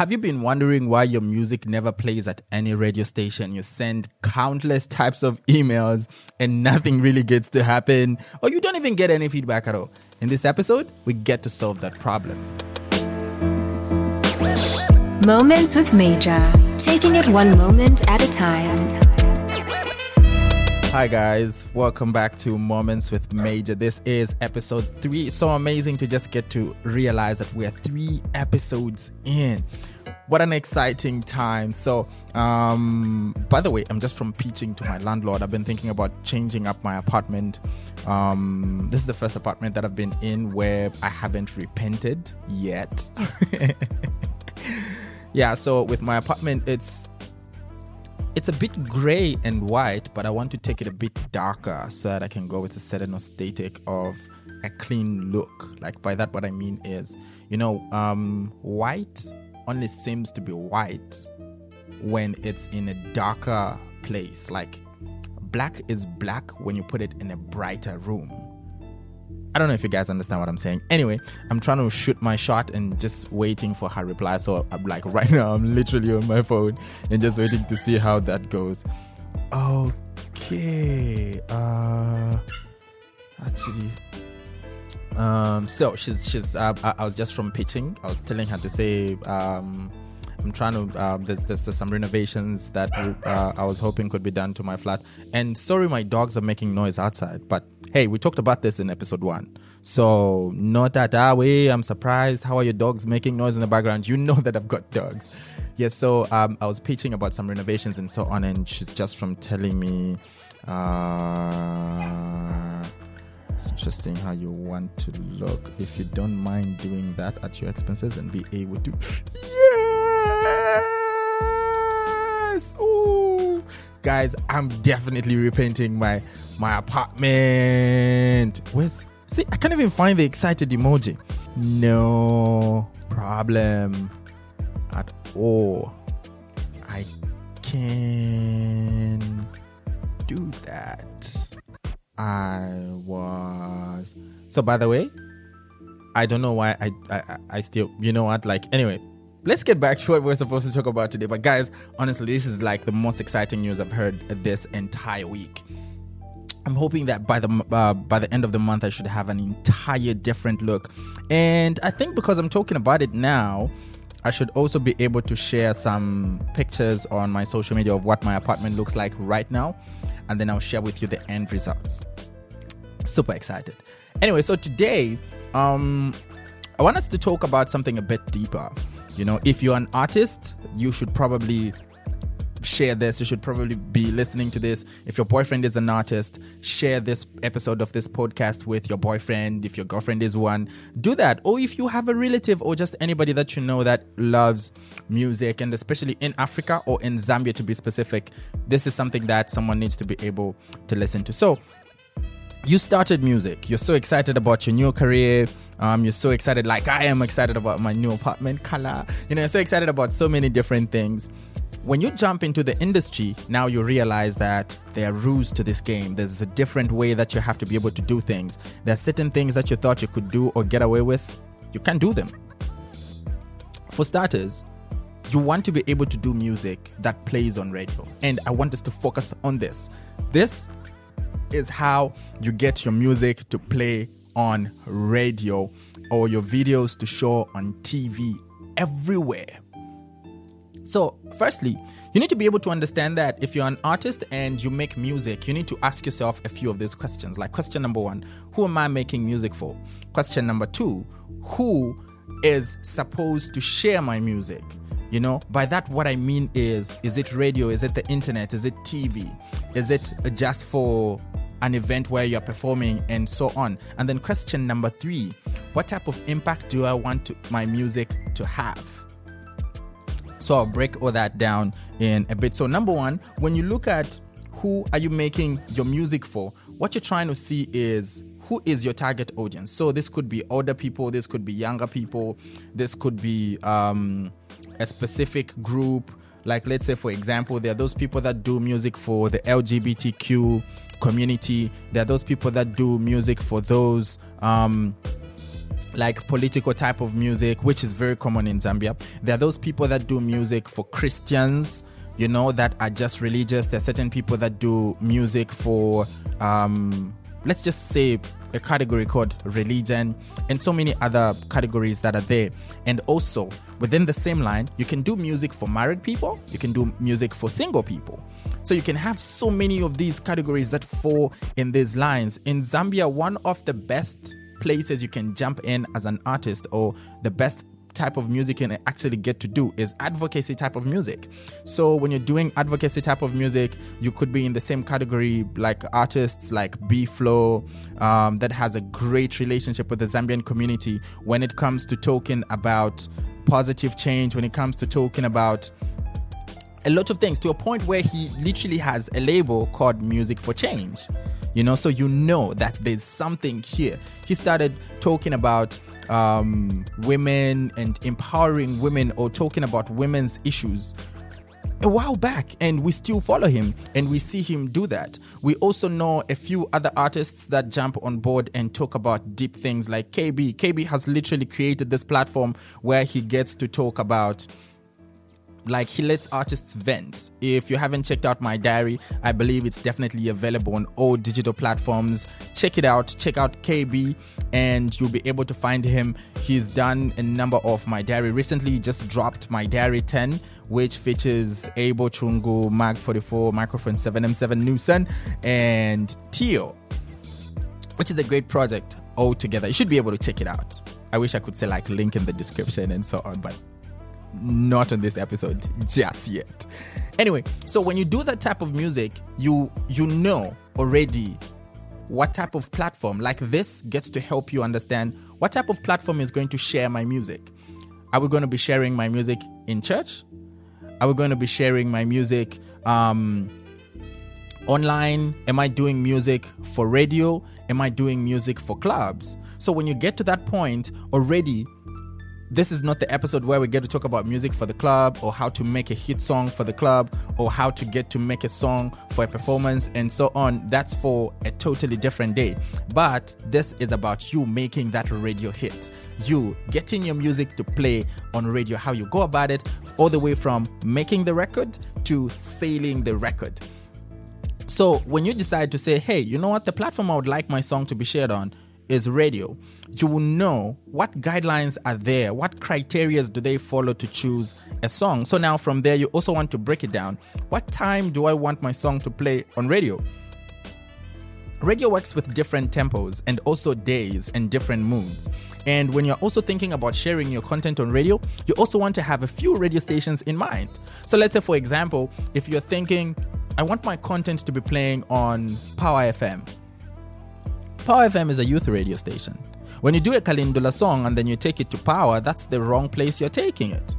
Have you been wondering why your music never plays at any radio station? You send countless types of emails and nothing really gets to happen, or you don't even get any feedback at all. In this episode, we get to solve that problem. Moments with Mayja, taking it one moment at a time. Hi, guys. Welcome back to Moments with Mayja. This is episode three. It's so amazing to just get to realize that we're three episodes in. What an exciting time. So, um, by the way, I'm just from pitching to my landlord. I've been thinking about changing up my apartment. Um, this is the first apartment that I've been in where I haven't repented yet. yeah, so with my apartment, it's it's a bit gray and white, but I want to take it a bit darker so that I can go with a certain aesthetic of a clean look. Like by that, what I mean is, you know, um, white only seems to be white when it's in a darker place. Like black is black when you put it in a brighter room. I don't know if you guys understand what I'm saying. Anyway, I'm trying to shoot my shot and just waiting for her reply. So I'm like, right now, I'm literally on my phone and just waiting to see how that goes. Okay. Uh, actually, um, so she's she's. Uh, I, I was just from pitching. I was telling her to say. Um, I'm trying to. Um, there's, there's, there's some renovations that uh, I was hoping could be done to my flat. And sorry, my dogs are making noise outside. But hey, we talked about this in episode one. So not that ah way. I'm surprised. How are your dogs making noise in the background? You know that I've got dogs. Yes. so um, I was pitching about some renovations and so on, and she's just from telling me. Uh, it's interesting how you want to look. If you don't mind doing that at your expenses and be able to. Yes! Ooh! Guys, I'm definitely repainting my my apartment. Where's see? I can't even find the excited emoji. No problem at all. I can do that. I was so. By the way, I don't know why I I, I still. You know what? Like anyway, let's get back to what we're supposed to talk about today. But guys, honestly, this is like the most exciting news I've heard this entire week. I'm hoping that by the uh, by the end of the month, I should have an entire different look. And I think because I'm talking about it now, I should also be able to share some pictures on my social media of what my apartment looks like right now, and then I'll share with you the end results. Super excited. Anyway, so today, um, I want us to talk about something a bit deeper. You know, if you're an artist, you should probably share this. You should probably be listening to this. If your boyfriend is an artist, share this episode of this podcast with your boyfriend. If your girlfriend is one, do that. Or if you have a relative or just anybody that you know that loves music, and especially in Africa or in Zambia to be specific, this is something that someone needs to be able to listen to. So, you started music. You're so excited about your new career. Um, you're so excited, like I am excited about my new apartment color. You know, you're so excited about so many different things. When you jump into the industry, now you realize that there are rules to this game. There's a different way that you have to be able to do things. There are certain things that you thought you could do or get away with, you can't do them. For starters, you want to be able to do music that plays on radio. And I want us to focus on this. This is how you get your music to play on radio or your videos to show on TV everywhere. So, firstly, you need to be able to understand that if you're an artist and you make music, you need to ask yourself a few of these questions. Like, question number one Who am I making music for? Question number two Who is supposed to share my music? You know, by that, what I mean is is it radio? Is it the internet? Is it TV? Is it just for an event where you're performing and so on. And then question number three, what type of impact do I want to, my music to have? So I'll break all that down in a bit. So number one, when you look at who are you making your music for, what you're trying to see is who is your target audience. So this could be older people, this could be younger people, this could be um, a specific group. Like let's say, for example, there are those people that do music for the LGBTQ community. There are those people that do music for those um, like political type of music, which is very common in Zambia. There are those people that do music for Christians, you know, that are just religious. There are certain people that do music for, um, let's just say, a category called religion, and so many other categories that are there. And also, within the same line, you can do music for married people, you can do music for single people. So you can have so many of these categories that fall in these lines. In Zambia, one of the best places you can jump in as an artist or the best type of music you can actually get to do is advocacy type of music. So when you're doing advocacy type of music, you could be in the same category like artists like B Flow um, that has a great relationship with the Zambian community when it comes to talking about positive change, when it comes to talking about a lot of things to a point where he literally has a label called Music for Change. You know, so you know that there's something here. He started talking about um, women and empowering women or talking about women's issues a while back and we still follow him and we see him do that. We also know a few other artists that jump on board and talk about deep things like KB. KB has literally created this platform where he gets to talk about like he lets artists vent. If you haven't checked out my diary, I believe it's definitely available on all digital platforms. Check it out. Check out KB and you'll be able to find him. He's done a number of my diary. Recently, just dropped my diary 10, which features Abel Chungu, Mag 44, microphone 7M7 Newson, and Tio, which is a great project altogether. You should be able to check it out. I wish I could say like link in the description and so on, but not on this episode just yet. Anyway, so when you do that type of music, you you know already what type of platform like this gets to help you understand what type of platform is going to share my music. Are we going to be sharing my music in church? Are we going to be sharing my music um, online? Am I doing music for radio? Am I doing music for clubs? So when you get to that point, already this is not the episode where we get to talk about music for the club or how to make a hit song for the club or how to get to make a song for a performance and so on. That's for a totally different day. But this is about you making that radio hit. You getting your music to play on radio, how you go about it, all the way from making the record to sailing the record. So when you decide to say, hey, you know what, the platform I would like my song to be shared on is radio, you will know what guidelines are there, what criteria do they follow to choose a song. So now from there, you also want to break it down. What time do I want my song to play on radio? Radio works with different tempos and also days and different moods. And when you're also thinking about sharing your content on radio, you also want to have a few radio stations in mind. So let's say, for example, if you're thinking, I want my content to be playing on Power FM, Power FM is a youth radio station. When you do a Kalindula song and then you take it to Power, that's the wrong place you're taking it.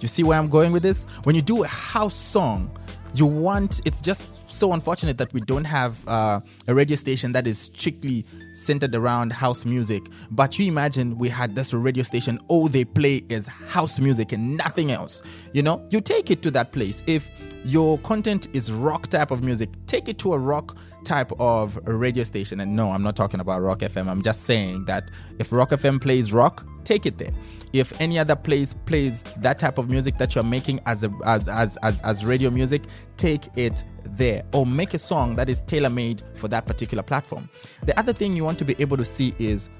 You see where I'm going with this? When you do a house song, you want it's just so unfortunate that we don't have uh, a radio station that is strictly centered around house music but you imagine we had this radio station all they play is house music and nothing else you know you take it to that place if your content is rock type of music take it to a rock type of radio station. And no, I'm not talking about Rock FM. I'm just saying that if Rock FM plays rock, take it there. If any other place plays that type of music that you're making as a as as as, as radio music, take it there or make a song that is tailor-made for that particular platform. The other thing you want to be able to see is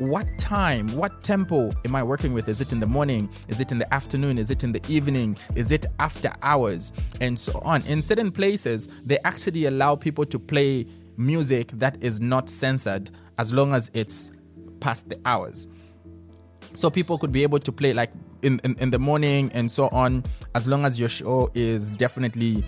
what time, what tempo am I working with? Is it in the morning? Is it in the afternoon? Is it in the evening? Is it after hours? And so on. In certain places, they actually allow people to play music that is not censored as long as it's past the hours. So people could be able to play like in, in, in the morning and so on, as long as your show is definitely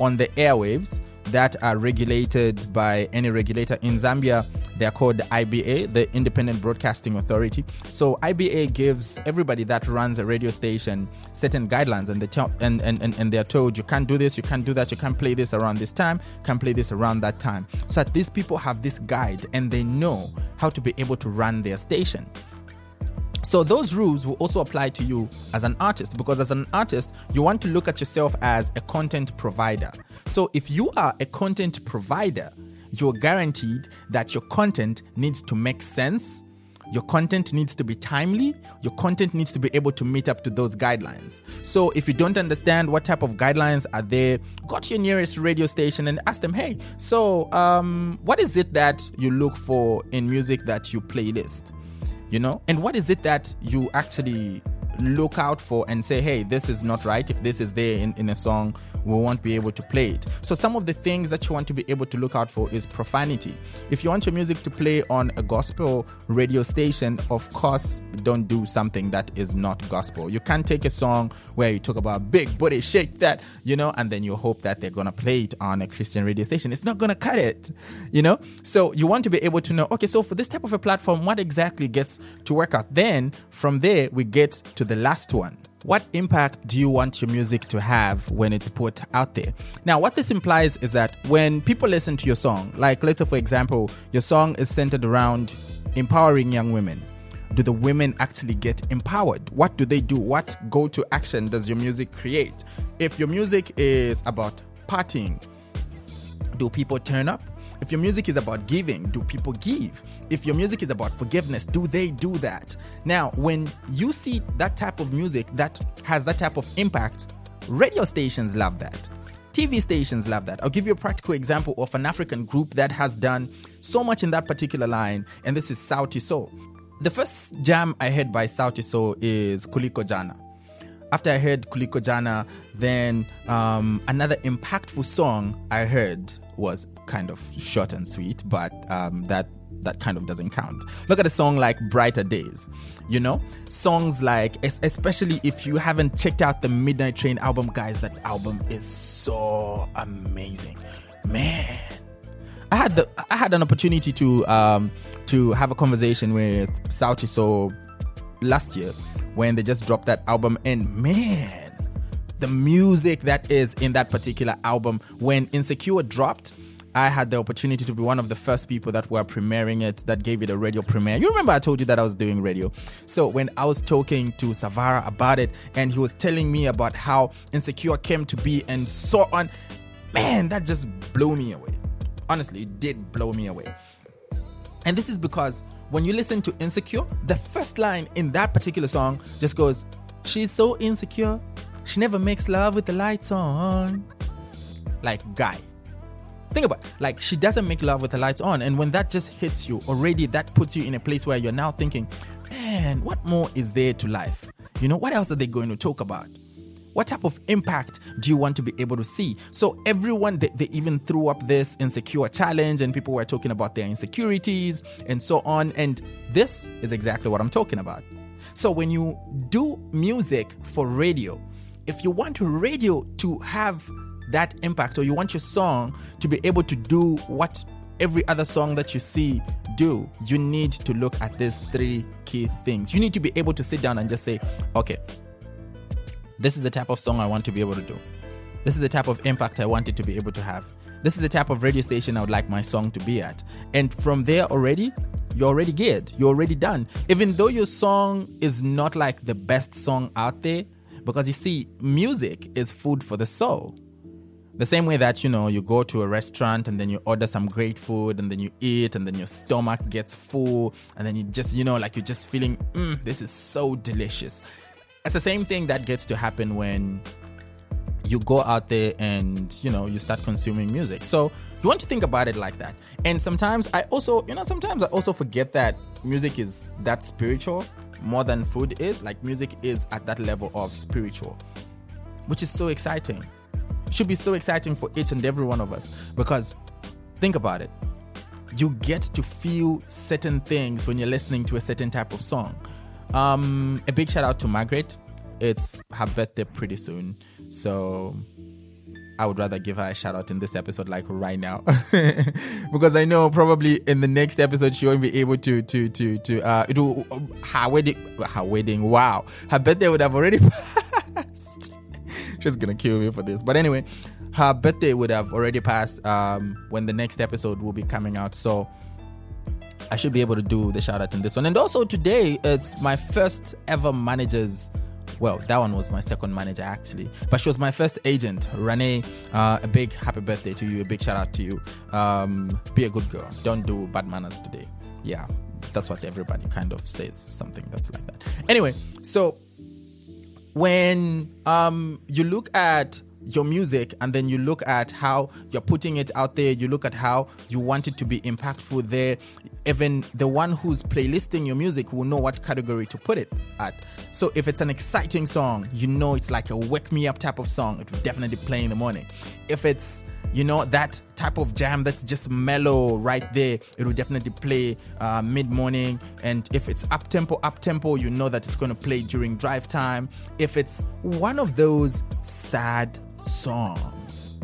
on the airwaves that are regulated by any regulator in Zambia. They're called IBA, the Independent Broadcasting Authority. So IBA gives everybody that runs a radio station certain guidelines, and they tell, and, and, and, and they're told you can't do this, you can't do that, you can't play this around this time, can't play this around that time. So that these people have this guide and they know how to be able to run their station. So those rules will also apply to you as an artist because as an artist, you want to look at yourself as a content provider. So if you are a content provider, you're guaranteed that your content needs to make sense. your content needs to be timely. Your content needs to be able to meet up to those guidelines. So if you don't understand what type of guidelines are there, go to your nearest radio station and ask them, hey, so um, what is it that you look for in music that you playlist? You know, and what is it that you actually look out for and say, hey, this is not right. If this is there in, in a song, we won't be able to play it. So, some of the things that you want to be able to look out for is profanity. If you want your music to play on a gospel radio station, of course, don't do something that is not gospel. You can't take a song where you talk about big booty, shake that, you know, and then you hope that they're going to play it on a Christian radio station. It's not going to cut it, you know? So, you want to be able to know, okay, so for this type of a platform, what exactly gets to work out? Then, from there, we get to the last one. What impact do you want your music to have when it's put out there? Now, what this implies is that when people listen to your song, like let's say, for example, your song is centered around empowering young women. Do the women actually get empowered? What do they do? What go to action does your music create? If your music is about partying, do people turn up? If your music is about giving, do people give? If your music is about forgiveness, do they do that? Now, when you see that type of music that has that type of impact, radio stations love that. TV stations love that. I'll give you a practical example of an African group that has done so much in that particular line, and this is Sauti Sol. The first jam I heard by Sauti Sol is Kuliko Jana after I heard Kuliko Jana, then um, another impactful song I heard was kind of short and sweet, but um, that that kind of doesn't count. Look at a song like Brighter Days. You know, songs like, especially if you haven't checked out the Midnight Train album, guys, that album is so amazing, man. I had the I had an opportunity to um, to have a conversation with Sauti Sol last year when they just dropped that album and man the music that is in that particular album when insecure dropped I had the opportunity to be one of the first people that were premiering it, that gave it a radio premiere. You remember I told you that I was doing radio. So when I was talking to Savara about it, and he was telling me about how Insecure came to be and so on, man, that just blew me away. Honestly, it did blow me away. And this is because when you listen to Insecure, the first line in that particular song just goes, She's so insecure, she never makes love with the lights on. Like, guy. Think about it. like she doesn't make love with the lights on, and when that just hits you, already that puts you in a place where you're now thinking, man, what more is there to life? You know, what else are they going to talk about? What type of impact do you want to be able to see? So, everyone, they, they, even threw up this insecure challenge, and people were talking about their insecurities and so on. And this is exactly what I'm talking about. So, when you do music for radio, if you want radio to have that impact, or you want your song to be able to do what every other song that you see do, you need to look at these three key things. You need to be able to sit down and just say, okay, this is the type of song I want to be able to do. This is the type of impact I wanted to be able to have. This is the type of radio station I would like my song to be at. And from there already, you're already geared. You're already done. Even though your song is not like the best song out there, because you see, music is food for the soul. The same way that, you know, you go to a restaurant and then you order some great food and then you eat and then your stomach gets full and then you just, you know, like you're just feeling, mm, this is so delicious. It's the same thing that gets to happen when you go out there and you know you start consuming music. So you want to think about it like that. And sometimes I also, you know, sometimes I also forget that music is that spiritual more than food is. Like music is at that level of spiritual, which is so exciting. It should be so exciting for each and every one of us because think about it. You get to feel certain things when you're listening to a certain type of song. Um, a big shout out to Margaret. It's her birthday pretty soon, so I would rather give her a shout out in this episode, like right now, because I know probably in the next episode she won't be able to to to to uh it will, her wedding. Her wedding, wow, her birthday would have already passed. She's gonna kill me for this, but anyway, her birthday would have already passed um when the next episode will be coming out. So I should be able to do the shout out in this one. And also today, it's my first ever manager's. Well, that one was my second manager actually, but she was my first agent. Renee, uh, a big happy birthday to you. A big shout out to you. Um, be a good girl. Don't do bad manners today. Yeah, That's what everybody kind of says, something that's like that. Anyway, so when um you look at your music and then you look at how you're putting it out there. You look at how you want it to be impactful there. Even the one who's playlisting your music will know what category to put it at. So if it's an exciting song you know it's like a wake me up type of song it will definitely play in the morning. If it's you know that type of jam that's just mellow right there it will definitely play uh, mid-morning. And if it's up tempo up tempo you know that it's going to play during drive time. If it's one of those sad songs.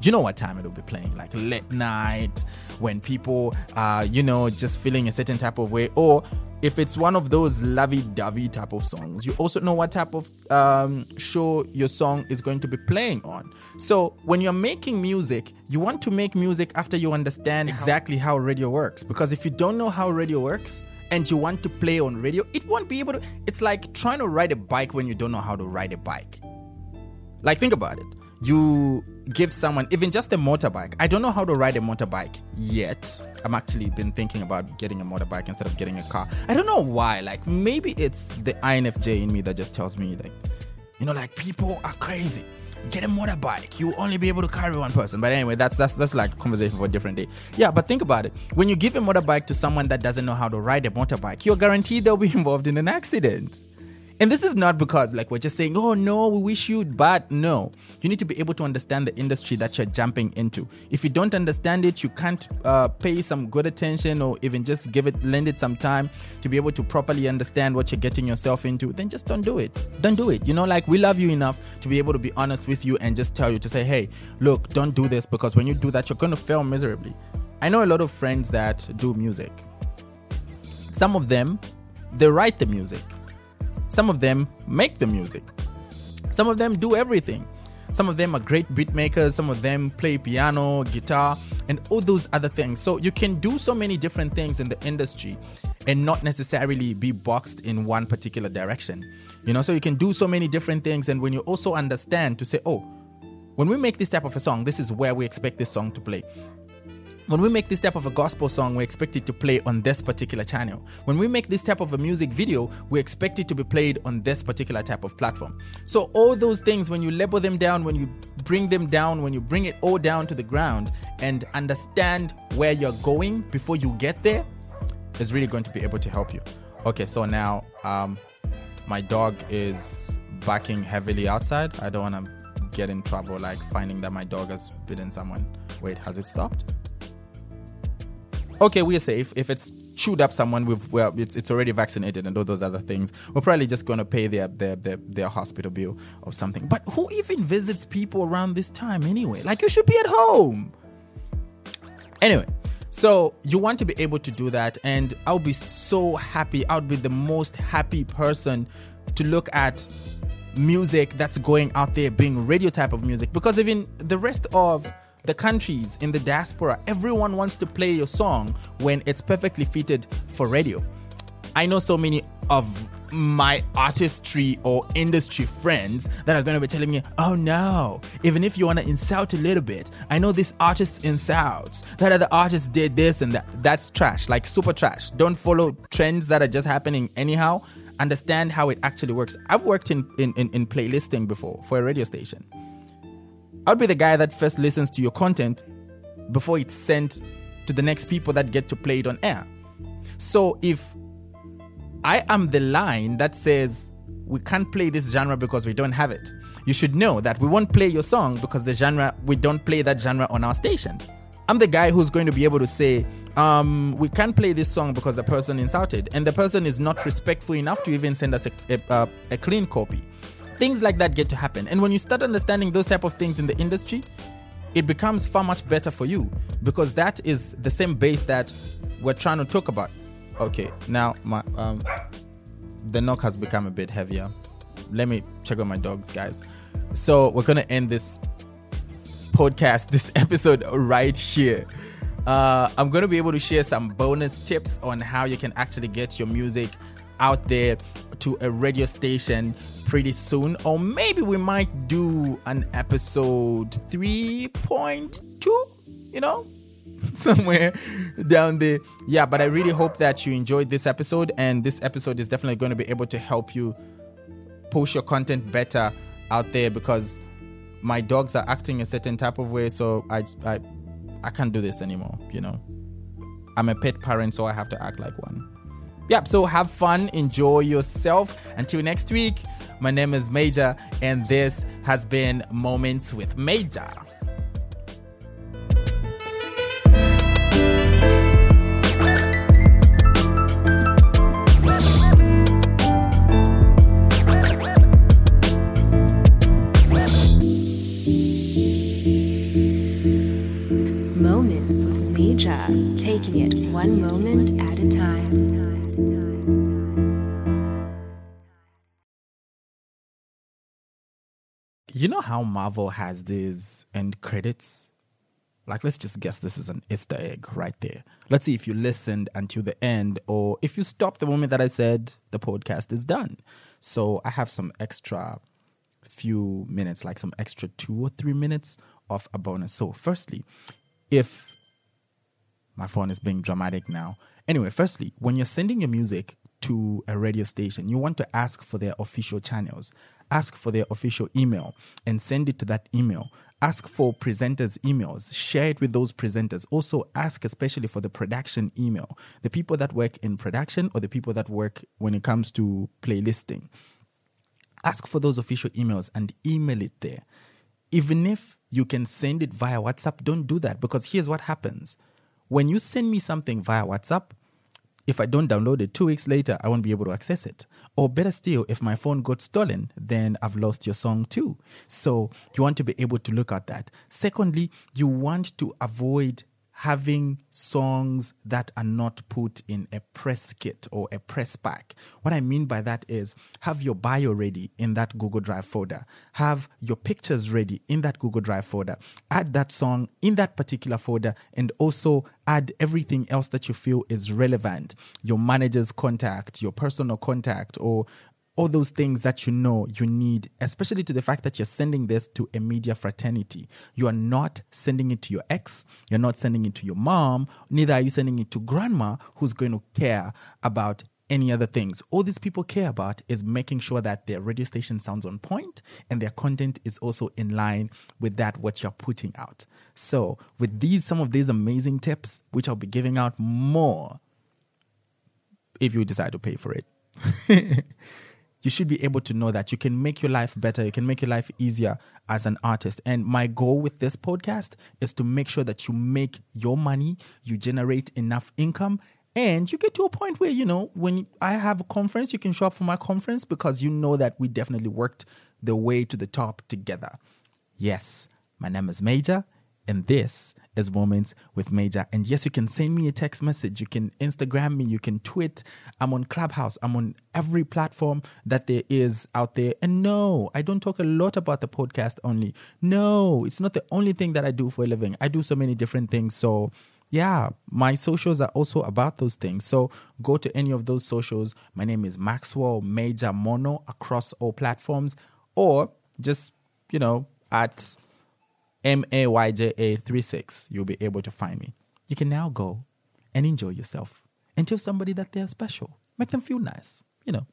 Do you know what time it'll be playing? Like late night when people are you know just feeling a certain type of way. Or if it's one of those lovey-dovey type of songs you also know what type of um, show your song is going to be playing on. So when you're making music you want to make music after you understand exactly how radio works. Because if you don't know how radio works and you want to play on radio it won't be able to it's like trying to ride a bike when you don't know how to ride a bike like, think about it. You give someone, even just a motorbike. I don't know how to ride a motorbike yet. I'm actually been thinking about getting a motorbike instead of getting a car. I don't know why. Like, maybe it's the INFJ in me that just tells me, like, you know, like people are crazy. Get a motorbike. You'll only be able to carry one person. But anyway, that's that's that's like a conversation for a different day. Yeah, but think about it. When you give a motorbike to someone that doesn't know how to ride a motorbike, you're guaranteed they'll be involved in an accident. And this is not because like we're just saying, oh no, we wish you'd, but no. You need to be able to understand the industry that you're jumping into. If you don't understand it, you can't uh, pay some good attention or even just give it, lend it some time to be able to properly understand what you're getting yourself into. Then just don't do it. Don't do it. You know, like we love you enough to be able to be honest with you and just tell you to say, hey, look, don't do this because when you do that, you're going to fail miserably. I know a lot of friends that do music. Some of them, they write the music. Some of them make the music. Some of them do everything. Some of them are great beat makers, some of them play piano, guitar, and all those other things. So you can do so many different things in the industry and not necessarily be boxed in one particular direction. You know, so you can do so many different things and when you also understand to say, "Oh, when we make this type of a song, this is where we expect this song to play." When we make this type of a gospel song, we expect it to play on this particular channel. When we make this type of a music video, we expect it to be played on this particular type of platform. So, all those things, when you label them down, when you bring them down, when you bring it all down to the ground and understand where you're going before you get there, is really going to be able to help you. Okay, so now um, my dog is barking heavily outside. I don't want to get in trouble like finding that my dog has bitten someone. Wait, has it stopped? Okay, we're safe. If it's chewed up someone with well, it's, it's already vaccinated and all those other things, we're probably just gonna pay their, their their their hospital bill or something. But who even visits people around this time anyway? Like you should be at home. Anyway, so you want to be able to do that, and I'll be so happy. I'll be the most happy person to look at music that's going out there being radio type of music because even the rest of the countries in the diaspora, everyone wants to play your song when it's perfectly fitted for radio. I know so many of my artistry or industry friends that are going to be telling me, oh no, even if you want to insult a little bit, I know this artist insults. That other artist did this and that. That's trash, like super trash. Don't follow trends that are just happening anyhow. Understand how it actually works. I've worked in, in, in, in playlisting before for a radio station. I'll be the guy that first listens to your content before it's sent to the next people that get to play it on air. So if I am the line that says we can't play this genre because we don't have it, you should know that we won't play your song because the genre we don't play that genre on our station. I'm the guy who's going to be able to say, um, we can't play this song because the person insulted, and the person is not respectful enough to even send us a, a, a, a clean copy things like that get to happen. And when you start understanding those type of things in the industry it becomes far much better for you because that is the same base that we're trying to talk about. Okay now my um the knock has become a bit heavier. Let me check on my dogs guys. So we're gonna end this podcast this episode right here. Uh, i'm gonna be able to share some bonus tips on how you can actually get your music out there to a radio station pretty soon, or maybe we might do an episode 3.2, you know? somewhere down there. Yeah, but I really hope that you enjoyed this episode, and this episode is definitely going to be able to help you post your content better out there because my dogs are acting a certain type of way, so I I I can't do this anymore. You know, I'm a pet parent, so I have to act like one. Yep. So have fun, enjoy yourself. Until next week. My name is Mayja, and this has been Moments with Mayja. Know how Marvel has these end credits? Like, let's just guess this is an Easter egg right there. Let's see if you listened until the end or if you stopped the moment that I said the podcast is done. So, I have some extra few minutes, like some extra two or three minutes of a bonus. So, firstly, if my phone is being dramatic now. Anyway, firstly, when you're sending your music to a radio station, you want to ask for their official channels, ask for their official email, and send it to that email. Ask for presenters' emails, share it with those presenters. Also, ask especially for the production email, the people that work in production or the people that work when it comes to playlisting. Ask for those official emails and email it there. Even if you can send it via WhatsApp, don't do that because here's what happens. When you send me something via WhatsApp, if I don't download it two weeks later, I won't be able to access it. Or better still, if my phone got stolen, then I've lost your song too. So you want to be able to look at that. Secondly, you want to avoid having songs that are not put in a press kit or a press pack. What I mean by that is have your bio ready in that Google Drive folder, have your pictures ready in that Google Drive folder, add that song in that particular folder, and also add everything else that you feel is relevant. Your manager's contact, your personal contact, or all those things that you know you need, especially to the fact that you're sending this to a media fraternity. You are not sending it to your ex, you're not sending it to your mom, neither are you sending it to grandma who's going to care about any other things. All these people care about is making sure that their radio station sounds on point and their content is also in line with that what you're putting out. So, with these some of these amazing tips, which I'll be giving out more if you decide to pay for it. you should be able to know that you can make your life better, you can make your life easier as an artist. And my goal with this podcast is to make sure that you make your money, you generate enough income, and you get to a point where, you know, when I have a conference, you can show up for my conference because you know that we definitely worked the way to the top together. Yes, my name is Mayja, and this is Moments with Mayja. And yes, you can send me a text message. You can Instagram me. You can tweet. I'm on Clubhouse. I'm on every platform that there is out there. And no, I don't talk a lot about the podcast only. No, it's not the only thing that I do for a living. I do so many different things. So, yeah, my socials are also about those things. So go to any of those socials. My name is Maxwell Mayja Mono across all platforms, or just, you know, at M A Y J A 36, you'll be able to find me. You can now go and enjoy yourself and tell somebody that they're special. Make them feel nice, you know.